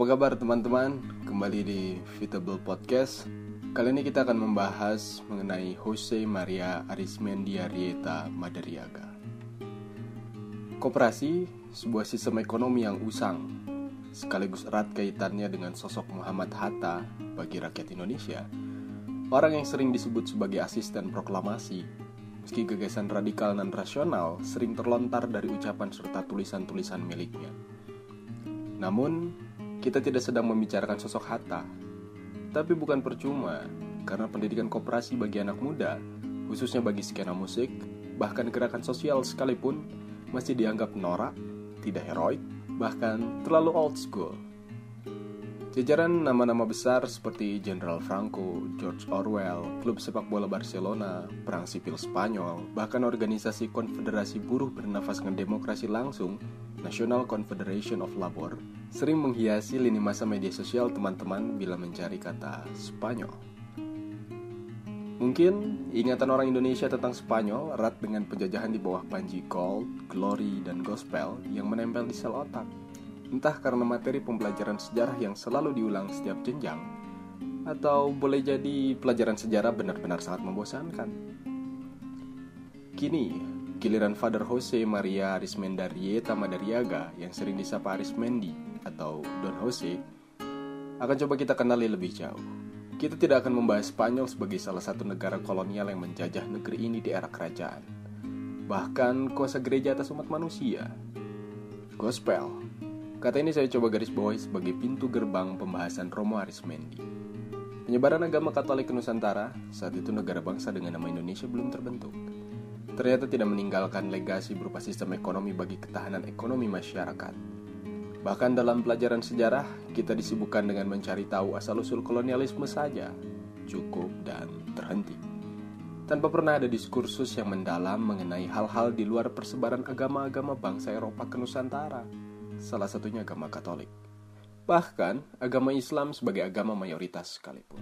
Apa kabar teman-teman? Kembali di Fitable Podcast. Kali ini kita akan membahas mengenai Jose Maria Arismendi Arrieta Madariaga. Koperasi, sebuah sistem ekonomi yang usang, sekaligus erat kaitannya dengan sosok Muhammad Hatta bagi rakyat Indonesia. Orang yang sering disebut sebagai asisten proklamasi, meski gagasan radikal dan rasional sering terlontar dari ucapan serta tulisan-tulisan miliknya. Namun, kita tidak sedang membicarakan sosok Hatta, tapi bukan percuma, karena pendidikan koperasi bagi anak muda, khususnya bagi skena musik, bahkan gerakan sosial sekalipun, masih dianggap norak, tidak heroik, bahkan terlalu old school. Jajaran nama-nama besar seperti General Franco, George Orwell, klub sepak bola Barcelona, perang sipil Spanyol, bahkan organisasi konfederasi buruh bernafaskan demokrasi langsung, National Confederation of Labor, sering menghiasi lini masa media sosial teman-teman bila mencari kata Spanyol. Mungkin ingatan orang Indonesia tentang Spanyol erat dengan penjajahan di bawah Panji Gold, Glory, dan Gospel yang menempel di sel otak entah karena materi pembelajaran sejarah yang selalu diulang setiap jenjang, atau boleh jadi pelajaran sejarah benar-benar sangat membosankan. Kini, giliran Father Jose Maria Arismendarieta Madariaga yang sering disapa Arismendi atau Don Jose akan coba kita kenali lebih jauh. Kita tidak akan membahas Spanyol sebagai salah satu negara kolonial yang menjajah negeri ini di era kerajaan. Bahkan kuasa gereja atas umat manusia. Gospel Kata ini saya coba garis bawahi sebagai pintu gerbang pembahasan Romo Arismendi. Penyebaran agama Katolik ke Nusantara, saat itu negara bangsa dengan nama Indonesia belum terbentuk. Ternyata tidak meninggalkan legasi berupa sistem ekonomi bagi ketahanan ekonomi masyarakat. Bahkan dalam pelajaran sejarah, kita disibukkan dengan mencari tahu asal-usul kolonialisme saja, cukup dan terhenti. Tanpa pernah ada diskursus yang mendalam mengenai hal-hal di luar persebaran agama-agama bangsa Eropa ke Nusantara salah satunya agama Katolik. Bahkan agama Islam sebagai agama mayoritas sekalipun.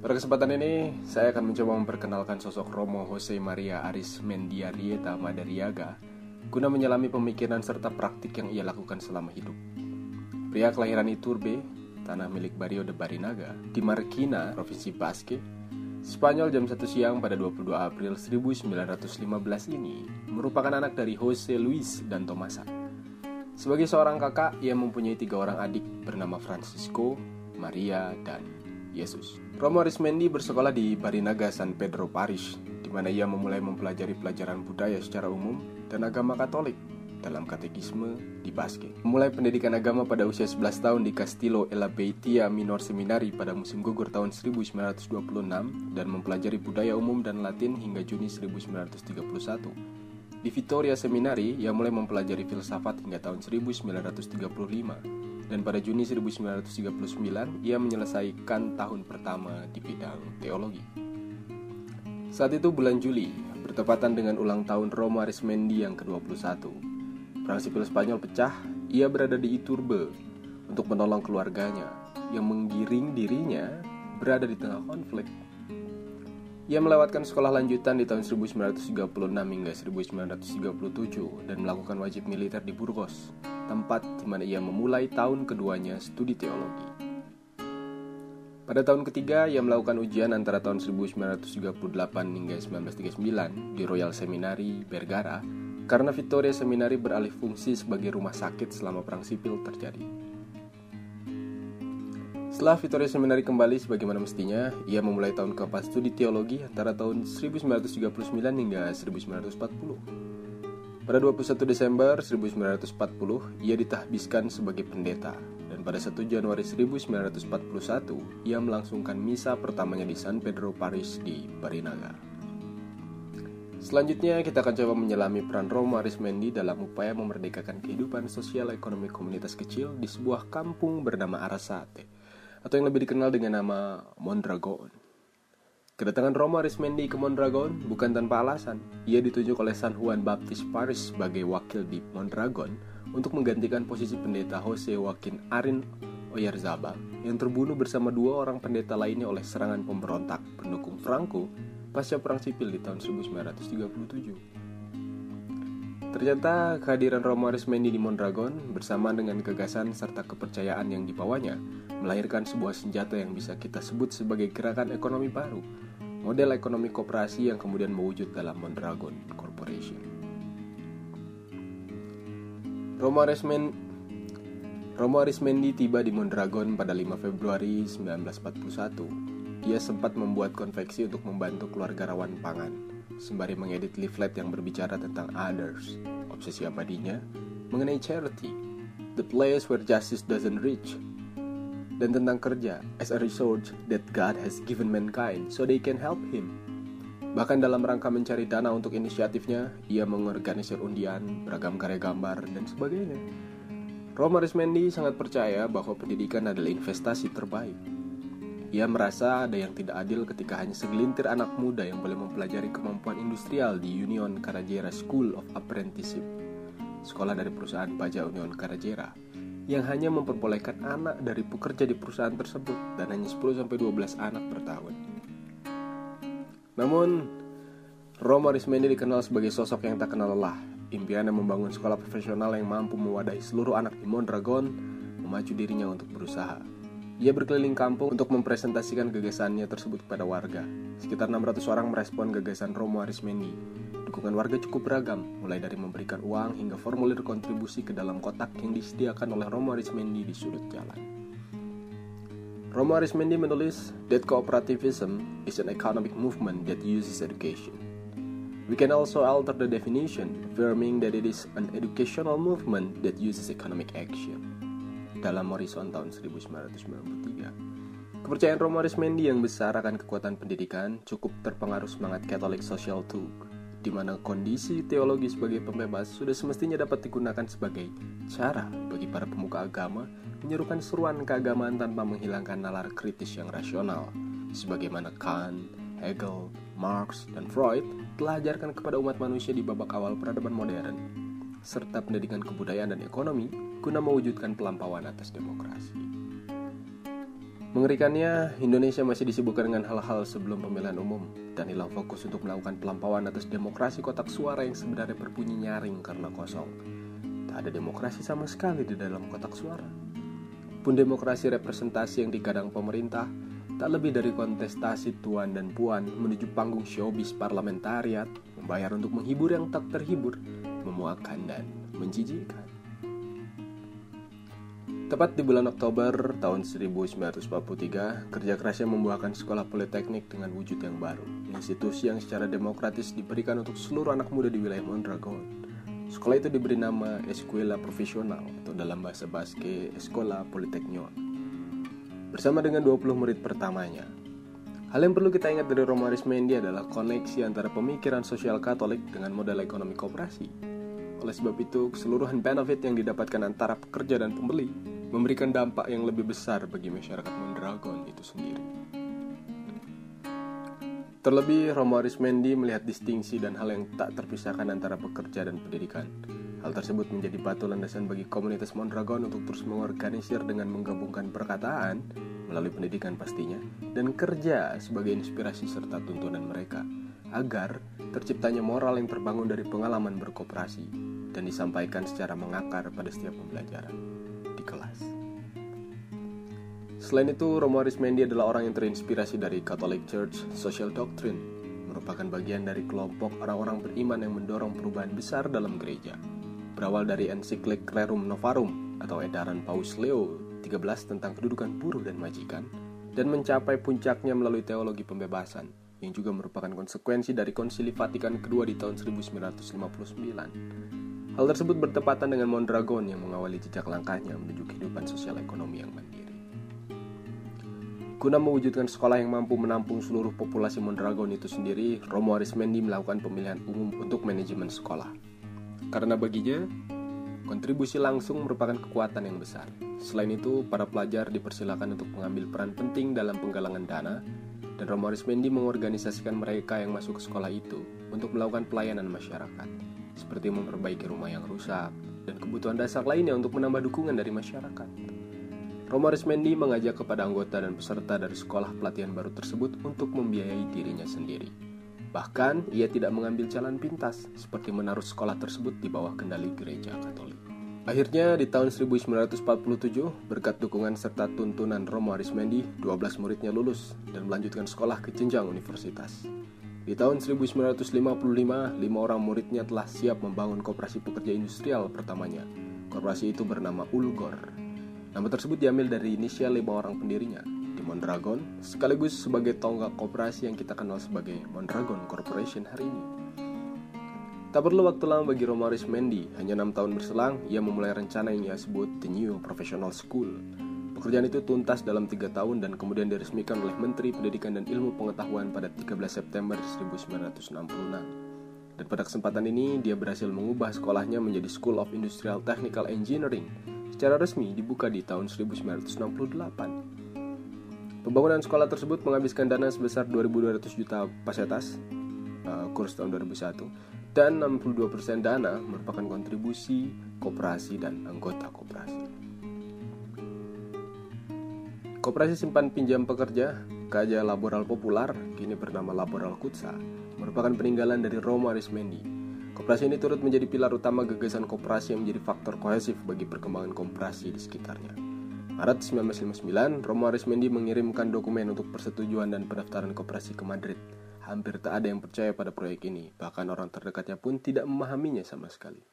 Pada kesempatan ini, saya akan mencoba memperkenalkan sosok Romo Jose Maria Aris Mendiarieta Madariaga guna menyelami pemikiran serta praktik yang ia lakukan selama hidup. Pria kelahiran Iturbe, tanah milik Barrio de Barinaga, di Marquina, Provinsi Basque, Spanyol jam 1 siang pada 22 April 1915 ini merupakan anak dari Jose Luis dan Tomasa. Sebagai seorang kakak, ia mempunyai tiga orang adik bernama Francisco, Maria, dan Yesus. Romo Arismendi bersekolah di Barinaga San Pedro Parish, di mana ia memulai mempelajari pelajaran budaya secara umum dan agama Katolik dalam katekisme di Basque. Mulai pendidikan agama pada usia 11 tahun di Castillo e la Beitia Minor Seminari pada musim gugur tahun 1926 dan mempelajari budaya umum dan Latin hingga Juni 1931. Di Vittoria Seminari, ia mulai mempelajari filsafat hingga tahun 1935 dan pada Juni 1939 ia menyelesaikan tahun pertama di bidang teologi. Saat itu bulan Juli, bertepatan dengan ulang tahun Roma Arismendi yang ke-21. Perang sipil Spanyol pecah, ia berada di Iturbe untuk menolong keluarganya yang menggiring dirinya berada di tengah konflik. Ia melewatkan sekolah lanjutan di tahun 1936 hingga 1937 dan melakukan wajib militer di Burgos, tempat di mana ia memulai tahun keduanya studi teologi. Pada tahun ketiga, ia melakukan ujian antara tahun 1938 hingga 1939 di Royal Seminary, Bergara, karena Victoria Seminari beralih fungsi sebagai rumah sakit selama perang sipil terjadi. Setelah Victoria Seminari kembali sebagaimana mestinya, ia memulai tahun keempat studi teologi antara tahun 1939 hingga 1940. Pada 21 Desember 1940, ia ditahbiskan sebagai pendeta, dan pada 1 Januari 1941, ia melangsungkan misa pertamanya di San Pedro Paris di Barinaga. Selanjutnya, kita akan coba menyelami peran Romo Arismendi dalam upaya memerdekakan kehidupan sosial ekonomi komunitas kecil di sebuah kampung bernama Arasate, atau yang lebih dikenal dengan nama Mondragon. Kedatangan Romo Arismendi ke Mondragon bukan tanpa alasan. Ia ditunjuk oleh San Juan Baptist Paris sebagai wakil di Mondragon untuk menggantikan posisi pendeta Jose Joaquin Arin Oyarzabal yang terbunuh bersama dua orang pendeta lainnya oleh serangan pemberontak pendukung Franco pasca perang sipil di tahun 1937. Ternyata kehadiran Romo Arismendi di Mondragon bersama dengan gagasan serta kepercayaan yang dibawanya melahirkan sebuah senjata yang bisa kita sebut sebagai gerakan ekonomi baru, model ekonomi koperasi yang kemudian mewujud dalam Mondragon Corporation. Romo Arismendi Romo Arismendi tiba di Mondragon pada 5 Februari 1941. Ia sempat membuat konveksi untuk membantu keluarga rawan pangan sembari mengedit leaflet yang berbicara tentang others, obsesi abadinya, mengenai charity, the place where justice doesn't reach, dan tentang kerja as a resource that God has given mankind so they can help him. Bahkan dalam rangka mencari dana untuk inisiatifnya, ia mengorganisir undian, beragam karya gambar, dan sebagainya. Roma Rismendi sangat percaya bahwa pendidikan adalah investasi terbaik ia merasa ada yang tidak adil ketika hanya segelintir anak muda yang boleh mempelajari kemampuan industrial di Union Carajera School of Apprenticeship, sekolah dari perusahaan pajak Union Carajera, yang hanya memperbolehkan anak dari pekerja di perusahaan tersebut dan hanya 10-12 anak per tahun. Namun, Roma Rismendi dikenal sebagai sosok yang tak kenal lelah. Impiannya membangun sekolah profesional yang mampu mewadahi seluruh anak di Mondragon, memacu dirinya untuk berusaha. Ia berkeliling kampung untuk mempresentasikan gagasannya tersebut kepada warga. Sekitar 600 orang merespon gagasan Romo Arismendi. Dukungan warga cukup beragam, mulai dari memberikan uang hingga formulir kontribusi ke dalam kotak yang disediakan oleh Romo Arismendi di sudut jalan. Romo Arismendi menulis, that cooperativism is an economic movement that uses education. We can also alter the definition, affirming that it is an educational movement that uses economic action dalam Morrison tahun 1993. Kepercayaan Romo Arismendi yang besar akan kekuatan pendidikan cukup terpengaruh semangat Catholic Social Talk, di mana kondisi teologi sebagai pembebas sudah semestinya dapat digunakan sebagai cara bagi para pemuka agama menyerukan seruan keagamaan tanpa menghilangkan nalar kritis yang rasional, sebagaimana Kant, Hegel, Marx, dan Freud telah ajarkan kepada umat manusia di babak awal peradaban modern, serta pendidikan kebudayaan dan ekonomi guna mewujudkan pelampauan atas demokrasi. Mengerikannya, Indonesia masih disibukkan dengan hal-hal sebelum pemilihan umum dan hilang fokus untuk melakukan pelampauan atas demokrasi kotak suara yang sebenarnya berbunyi nyaring karena kosong. Tak ada demokrasi sama sekali di dalam kotak suara. Pun demokrasi representasi yang digadang pemerintah tak lebih dari kontestasi tuan dan puan menuju panggung showbiz parlamentariat, membayar untuk menghibur yang tak terhibur, memuakkan dan menjijikkan. Tepat di bulan Oktober tahun 1943, kerja kerasnya membuahkan sekolah politeknik dengan wujud yang baru, institusi yang secara demokratis diberikan untuk seluruh anak muda di wilayah Mondragon. Sekolah itu diberi nama Escuela Profesional atau dalam bahasa Baske Escola Politeknion. Bersama dengan 20 murid pertamanya. Hal yang perlu kita ingat dari Romo Arismendi adalah koneksi antara pemikiran sosial Katolik dengan model ekonomi kooperasi. Oleh sebab itu, keseluruhan benefit yang didapatkan antara pekerja dan pembeli memberikan dampak yang lebih besar bagi masyarakat Mondragon itu sendiri. Terlebih, Romo Arismendi melihat distingsi dan hal yang tak terpisahkan antara pekerja dan pendidikan. Hal tersebut menjadi batu landasan bagi komunitas Mondragon untuk terus mengorganisir dengan menggabungkan perkataan, melalui pendidikan pastinya, dan kerja sebagai inspirasi serta tuntunan mereka, agar terciptanya moral yang terbangun dari pengalaman berkooperasi dan disampaikan secara mengakar pada setiap pembelajaran. Selain itu, Romo Arismendi adalah orang yang terinspirasi dari Catholic Church Social Doctrine, merupakan bagian dari kelompok orang-orang beriman yang mendorong perubahan besar dalam gereja. Berawal dari ensiklik Rerum Novarum atau edaran Paus Leo 13 tentang kedudukan buruh dan majikan, dan mencapai puncaknya melalui teologi pembebasan, yang juga merupakan konsekuensi dari konsili Vatikan kedua di tahun 1959. Hal tersebut bertepatan dengan Mondragon yang mengawali jejak langkahnya menuju kehidupan sosial ekonomi yang mandiri. Guna mewujudkan sekolah yang mampu menampung seluruh populasi Mondragon itu sendiri, Romo Arismendi melakukan pemilihan umum untuk manajemen sekolah. Karena baginya, kontribusi langsung merupakan kekuatan yang besar. Selain itu, para pelajar dipersilakan untuk mengambil peran penting dalam penggalangan dana, dan Romo Arismendi mengorganisasikan mereka yang masuk ke sekolah itu untuk melakukan pelayanan masyarakat seperti memperbaiki rumah yang rusak, dan kebutuhan dasar lainnya untuk menambah dukungan dari masyarakat. Romo Arismendi mengajak kepada anggota dan peserta dari sekolah pelatihan baru tersebut untuk membiayai dirinya sendiri. Bahkan, ia tidak mengambil jalan pintas, seperti menaruh sekolah tersebut di bawah kendali gereja Katolik. Akhirnya, di tahun 1947, berkat dukungan serta tuntunan Romo Arismendi, 12 muridnya lulus dan melanjutkan sekolah ke jenjang universitas. Di tahun 1955, lima orang muridnya telah siap membangun koperasi pekerja industrial pertamanya. Koperasi itu bernama Ulgor. Nama tersebut diambil dari inisial lima orang pendirinya, di Mondragon, sekaligus sebagai tonggak koperasi yang kita kenal sebagai Mondragon Corporation hari ini. Tak perlu waktu lama bagi Romo Arismendi, hanya enam tahun berselang, ia memulai rencana yang ia sebut The New Professional School. Pekerjaan itu tuntas dalam tiga tahun dan kemudian diresmikan oleh Menteri Pendidikan dan Ilmu Pengetahuan pada 13 September 1966. Dan pada kesempatan ini, dia berhasil mengubah sekolahnya menjadi School of Industrial Technical Engineering. Secara resmi dibuka di tahun 1968. Pembangunan sekolah tersebut menghabiskan dana sebesar 2.200 juta pesetas uh, kurs tahun 2001 dan 62% dana merupakan kontribusi koperasi dan anggota koperasi. Koperasi simpan pinjam pekerja Kaja Laboral Popular, kini bernama Laboral Kutsa, merupakan peninggalan dari Romo Arismendi. Koperasi ini turut menjadi pilar utama gagasan koperasi yang menjadi faktor kohesif bagi perkembangan koperasi di sekitarnya. Maret 1959, Romo Arismendi mengirimkan dokumen untuk persetujuan dan pendaftaran koperasi ke Madrid. Hampir tak ada yang percaya pada proyek ini, bahkan orang terdekatnya pun tidak memahaminya sama sekali.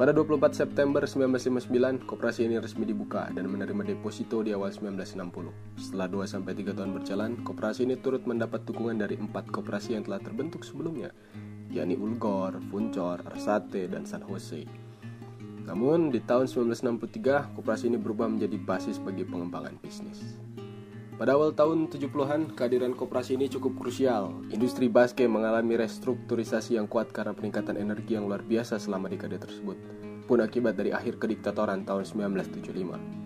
Pada 24 September 1959, koperasi ini resmi dibuka dan menerima deposito di awal 1960. Setelah 2-3 tahun berjalan, koperasi ini turut mendapat dukungan dari empat koperasi yang telah terbentuk sebelumnya, yakni Ulgor, Funcor, Arsate, dan San Jose. Namun, di tahun 1963, koperasi ini berubah menjadi basis bagi pengembangan bisnis. Pada awal tahun 70-an, kehadiran koperasi ini cukup krusial. Industri basket mengalami restrukturisasi yang kuat karena peningkatan energi yang luar biasa selama dekade tersebut, pun akibat dari akhir kediktatoran tahun 1975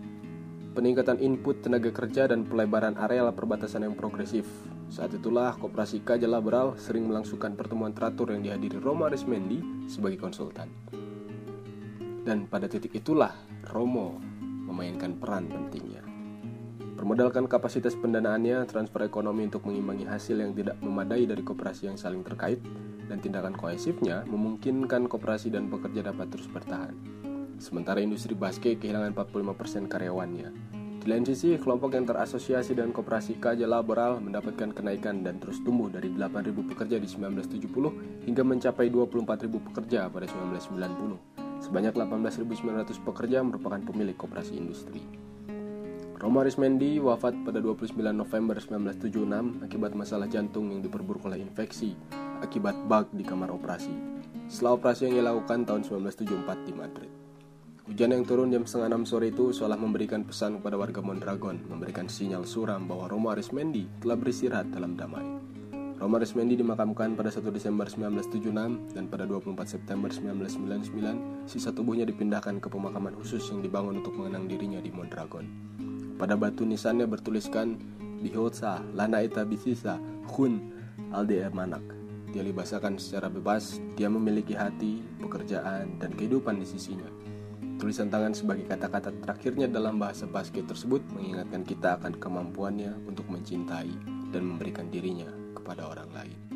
peningkatan input tenaga kerja dan pelebaran areal perbatasan yang progresif. Saat itulah Koperasi Kaja Laboral sering melangsungkan pertemuan teratur yang dihadiri Roma Arismendi sebagai konsultan. Dan pada titik itulah Romo memainkan peran pentingnya. Permodalkan kapasitas pendanaannya, transfer ekonomi untuk mengimbangi hasil yang tidak memadai dari koperasi yang saling terkait, dan tindakan kohesifnya memungkinkan koperasi dan pekerja dapat terus bertahan. Sementara industri basket kehilangan 45% karyawannya. Di lain sisi, kelompok yang terasosiasi dengan koperasi Kaja Laboral mendapatkan kenaikan dan terus tumbuh dari 8.000 pekerja di 1970 hingga mencapai 24.000 pekerja pada 1990. Sebanyak 18.900 pekerja merupakan pemilik koperasi industri. Roma Arismendi wafat pada 29 November 1976 akibat masalah jantung yang diperburuk oleh infeksi akibat bug di kamar operasi. Setelah operasi yang ia lakukan tahun 1974 di Madrid. Hujan yang turun jam setengah enam sore itu seolah memberikan pesan kepada warga Mondragon, memberikan sinyal suram bahwa Romo Arismendi telah beristirahat dalam damai. Roma Resmendi dimakamkan pada 1 Desember 1976 dan pada 24 September 1999 sisa tubuhnya dipindahkan ke pemakaman khusus yang dibangun untuk mengenang dirinya di Mondragon. Pada batu nisannya bertuliskan Bihotsa, Lana Eta Bisisa, Hun, Alde Manak. Dia dibahasakan secara bebas, dia memiliki hati, pekerjaan, dan kehidupan di sisinya. Tulisan tangan sebagai kata-kata terakhirnya dalam bahasa basket tersebut mengingatkan kita akan kemampuannya untuk mencintai dan memberikan dirinya kepada orang lain.